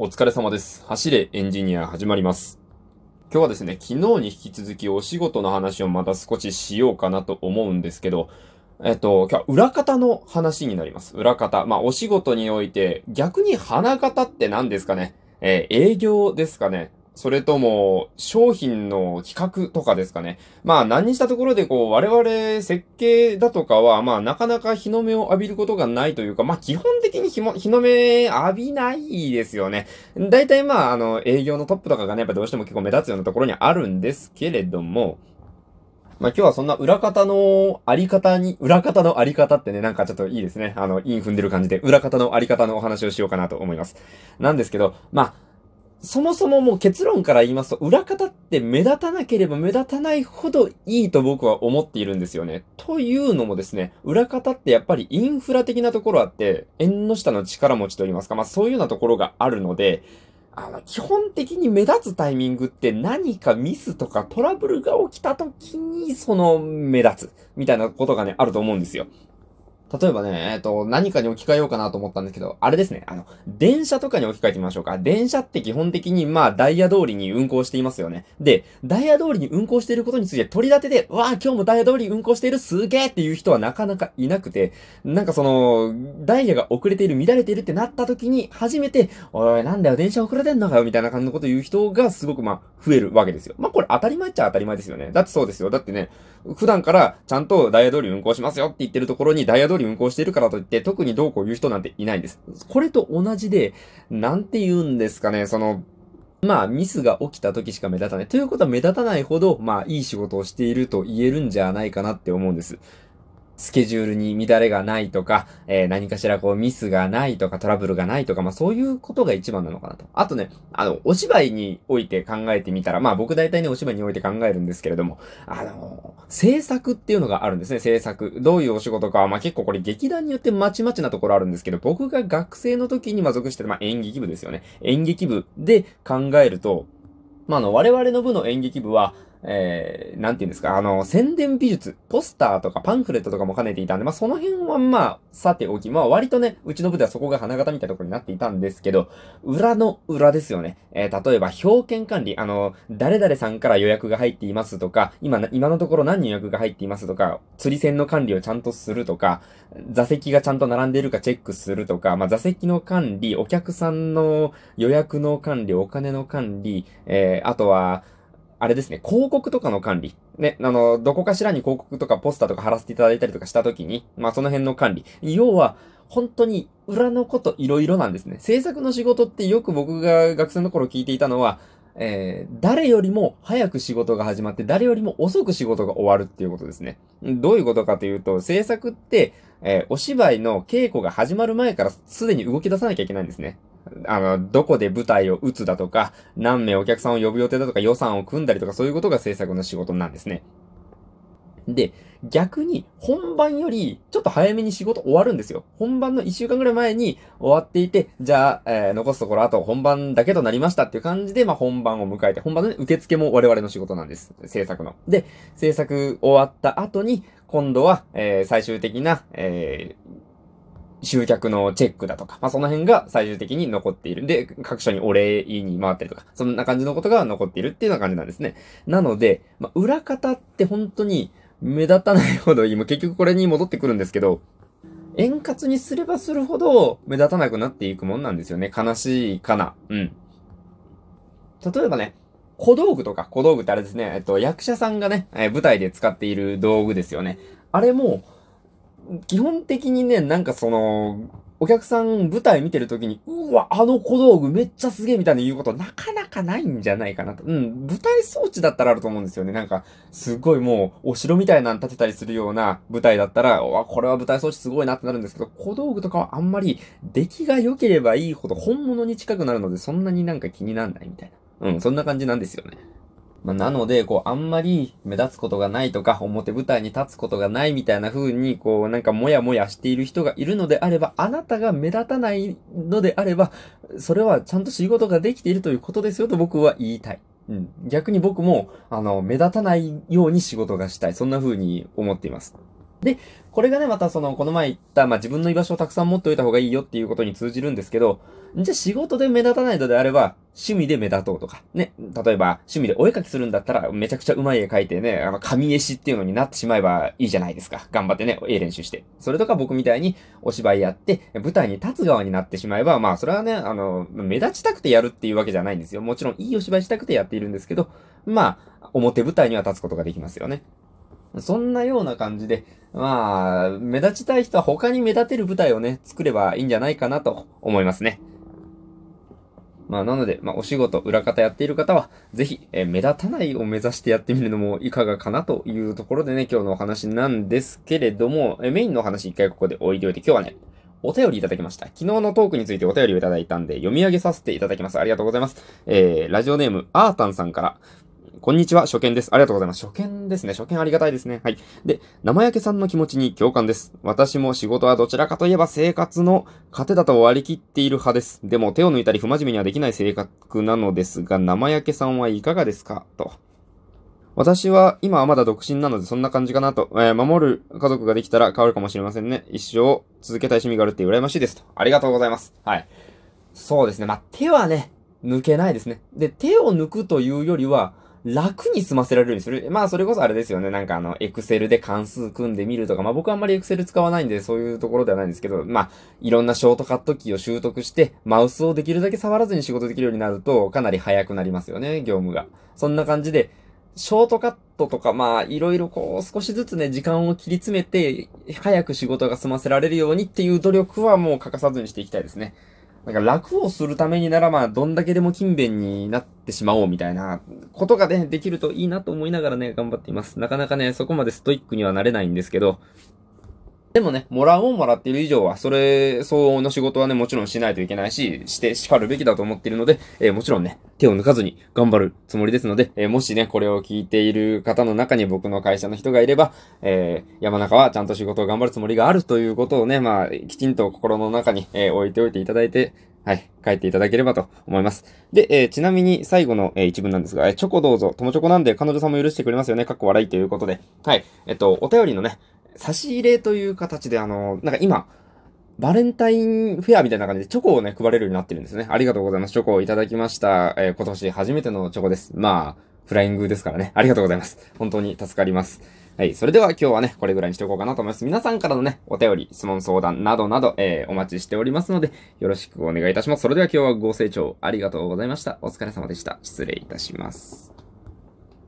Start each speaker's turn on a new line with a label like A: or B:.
A: お疲れ様です。走れエンジニア始まります。今日はですね、昨日に引き続きお仕事の話をまた少ししようかなと思うんですけど、えっと、今日は裏方の話になります。裏方。まあ、お仕事において、逆に花形って何ですかね？えー営業ですかね？それとも、商品の企画とかですかね。まあ、何にしたところで、こう、我々設計だとかは、まあ、なかなか日の目を浴びることがないというか、まあ、基本的に日も日の目浴びないですよね。大体まあ、あの、営業のトップとかがね、やっぱどうしても結構目立つようなところにあるんですけれども、まあ今日はそんな裏方のあり方に、裏方のあり方ってね、なんかちょっといいですね。あの、イン踏んでる感じで、裏方のあり方のお話をしようかなと思います。なんですけど、まあ、そもそももう結論から言いますと、裏方って目立たなければ目立たないほどいいと僕は思っているんですよね。というのもですね、裏方ってやっぱりインフラ的なところあって、縁の下の力持ちと言いますか、まあそういうようなところがあるので、あの、基本的に目立つタイミングって何かミスとかトラブルが起きた時にその目立つみたいなことがね、あると思うんですよ。例えばね、えっ、と、何かに置き換えようかなと思ったんですけど、あれですね、あの、電車とかに置き換えてみましょうか。電車って基本的に、まあ、ダイヤ通りに運行していますよね。で、ダイヤ通りに運行していることについて取り立てで、わあ、今日もダイヤ通り運行しているすげえっていう人はなかなかいなくて、なんかその、ダイヤが遅れている、乱れているってなった時に、初めて、おい、なんだよ、電車遅れてんのかよ、みたいな感じのこと言う人がすごくまあ、増えるわけですよ。まあ、これ当たり前っちゃ当たり前ですよね。だってそうですよ。だってね、普段からちゃんとダイヤ通り運行しますよって言ってるところにダイヤ通り運行してるからといって特にどうこう言う人なんていないんです。これと同じで、なんて言うんですかね、その、まあ、ミスが起きた時しか目立たない。ということは目立たないほど、まあ、いい仕事をしていると言えるんじゃないかなって思うんです。スケジュールに乱れがないとか、えー何かしらこうミスがないとかトラブルがないとか、まあそういうことが一番なのかなと。あとね、あの、お芝居において考えてみたら、まあ僕大体ね、お芝居において考えるんですけれども、あの、制作っていうのがあるんですね、制作。どういうお仕事かは、まあ結構これ劇団によってまちまちなところあるんですけど、僕が学生の時にま属してる、まあ演劇部ですよね。演劇部で考えると、まああの、我々の部の演劇部は、えー、なんて言うんですか、あの、宣伝美術、ポスターとかパンフレットとかも兼ねていたんで、まあ、その辺はまあ、さておき、まあ、割とね、うちの部ではそこが花形みたいなところになっていたんですけど、裏の裏ですよね。えー、例えば、表券管理、あの、誰々さんから予約が入っていますとか、今、今のところ何人予約が入っていますとか、釣り船の管理をちゃんとするとか、座席がちゃんと並んでいるかチェックするとか、まあ、座席の管理、お客さんの予約の管理、お金の管理、えー、あとは、あれですね、広告とかの管理。ね、あの、どこかしらに広告とかポスターとか貼らせていただいたりとかしたときに、まあその辺の管理。要は、本当に裏のこといろいろなんですね。制作の仕事ってよく僕が学生の頃聞いていたのは、えー、誰よりも早く仕事が始まって、誰よりも遅く仕事が終わるっていうことですね。どういうことかというと、制作って、えーお芝居の稽古が始まる前からすでに動き出さなきゃいけないんですね。あの、どこで舞台を打つだとか、何名お客さんを呼ぶ予定だとか予算を組んだりとかそういうことが制作の仕事なんですね。で、逆に本番よりちょっと早めに仕事終わるんですよ。本番の1週間ぐらい前に終わっていて、じゃあ、えー残すところあと本番だけとなりましたっていう感じで、まあ本番を迎えて、本番の、ね、受付も我々の仕事なんです。制作の。で、制作終わった後に、今度は、えー最終的な、え集客のチェックだとか、まあ、その辺が最終的に残っているん。で、各所にお礼に回ったりとか、そんな感じのことが残っているっていうような感じなんですね。なので、まあ、裏方って本当に目立たないほどいい。結局これに戻ってくるんですけど、円滑にすればするほど目立たなくなっていくもんなんですよね。悲しいかな。うん。例えばね、小道具とか、小道具ってあれですね、えっと、役者さんがね、え舞台で使っている道具ですよね。あれも、基本的にね、なんかその、お客さん舞台見てるときに、うわ、あの小道具めっちゃすげえみたいな言うことなかなかないんじゃないかなと。うん、舞台装置だったらあると思うんですよね。なんか、すごいもう、お城みたいなの建てたりするような舞台だったら、わ、これは舞台装置すごいなってなるんですけど、小道具とかはあんまり、出来が良ければいいほど本物に近くなるので、そんなになんか気にならないみたいな。うん、そんな感じなんですよね。まあ、なので、こう、あんまり目立つことがないとか、表舞台に立つことがないみたいな風に、こう、なんかもやもやしている人がいるのであれば、あなたが目立たないのであれば、それはちゃんと仕事ができているということですよと僕は言いたい。うん。逆に僕も、あの、目立たないように仕事がしたい。そんな風に思っています。で、これがね、またその、この前言った、まあ、自分の居場所をたくさん持っておいた方がいいよっていうことに通じるんですけど、じゃあ仕事で目立たないのであれば、趣味で目立とうとか、ね、例えば趣味でお絵描きするんだったら、めちゃくちゃ上手い絵描いてね、あの、紙絵師っていうのになってしまえばいいじゃないですか。頑張ってね、絵練習して。それとか僕みたいにお芝居やって、舞台に立つ側になってしまえば、まあ、それはね、あの、目立ちたくてやるっていうわけじゃないんですよ。もちろんいいお芝居したくてやっているんですけど、まあ、表舞台には立つことができますよね。そんなような感じで、まあ、目立ちたい人は他に目立てる舞台をね、作ればいいんじゃないかなと思いますね。まあ、なので、まあ、お仕事、裏方やっている方は、ぜひ、えー、目立たないを目指してやってみるのもいかがかなというところでね、今日のお話なんですけれども、えー、メインのお話一回ここで置いておいて、今日はね、お便りいただきました。昨日のトークについてお便りをいただいたんで、読み上げさせていただきます。ありがとうございます。えー、ラジオネーム、アータンさんから、こんにちは、初見です。ありがとうございます。初見ですね。初見ありがたいですね。はい。で、生焼けさんの気持ちに共感です。私も仕事はどちらかといえば生活の糧だと割り切っている派です。でも手を抜いたり不真面目にはできない性格なのですが、生焼けさんはいかがですか？と。私は今はまだ独身なのでそんな感じかなと。えー、守る家族ができたら変わるかもしれませんね。一生続けたい趣味があるって羨ましいですと。ありがとうございます。はい。そうですね。まあ、手はね、抜けないですね。で、手を抜くというよりは、楽に済ませられるようにする。まあ、それこそあれですよね。なんかあの、エクセルで関数組んでみるとか、まあ僕はあんまりエクセル使わないんで、そういうところではないんですけど、まあ、いろんなショートカットキーを習得して、マウスをできるだけ触らずに仕事できるようになると、かなり早くなりますよね、業務が。そんな感じで、ショートカットとか、まあ、いろいろこう、少しずつね、時間を切り詰めて、早く仕事が済ませられるようにっていう努力はもう欠かさずにしていきたいですね。なんか楽をするためにならまあどんだけでも勤勉になってしまおうみたいなことがね、できるといいなと思いながらね、頑張っています。なかなかね、そこまでストイックにはなれないんですけど、でもね、もらうもんもらっている以上は、それ相応の仕事はね、もちろんしないといけないし、して叱るべきだと思っているので、えー、もちろんね、手を抜かずに頑張るつもりですので、えー、もしね、これを聞いている方の中に僕の会社の人がいれば、えー、山中はちゃんと仕事を頑張るつもりがあるということをね、まあ、きちんと心の中に、え置いておいていただいて、はい、書いていただければと思います。で、えー、ちなみに最後の、えー、一文なんですが、えー、チョコどうぞ、友チョコなんで彼女さんも許してくれますよね、かっこ笑いということで。はい、えっと、お便りのね、差し入れという形で、あの、なんか今、バレンタインフェアみたいな感じでチョコをね、配れるようになってるんですね。ありがとうございます。チョコをいただきました。えー、今年初めてのチョコです。まあ、フライングですからね。ありがとうございます。本当に助かります。はい。それでは今日はね、これぐらいにしておこうかなと思います。皆さんからのね、お便り、質問相談などなど、えー、お待ちしておりますので、よろしくお願いいたします。それでは今日はご清聴ありがとうございました。お疲れ様でした。失礼いたします。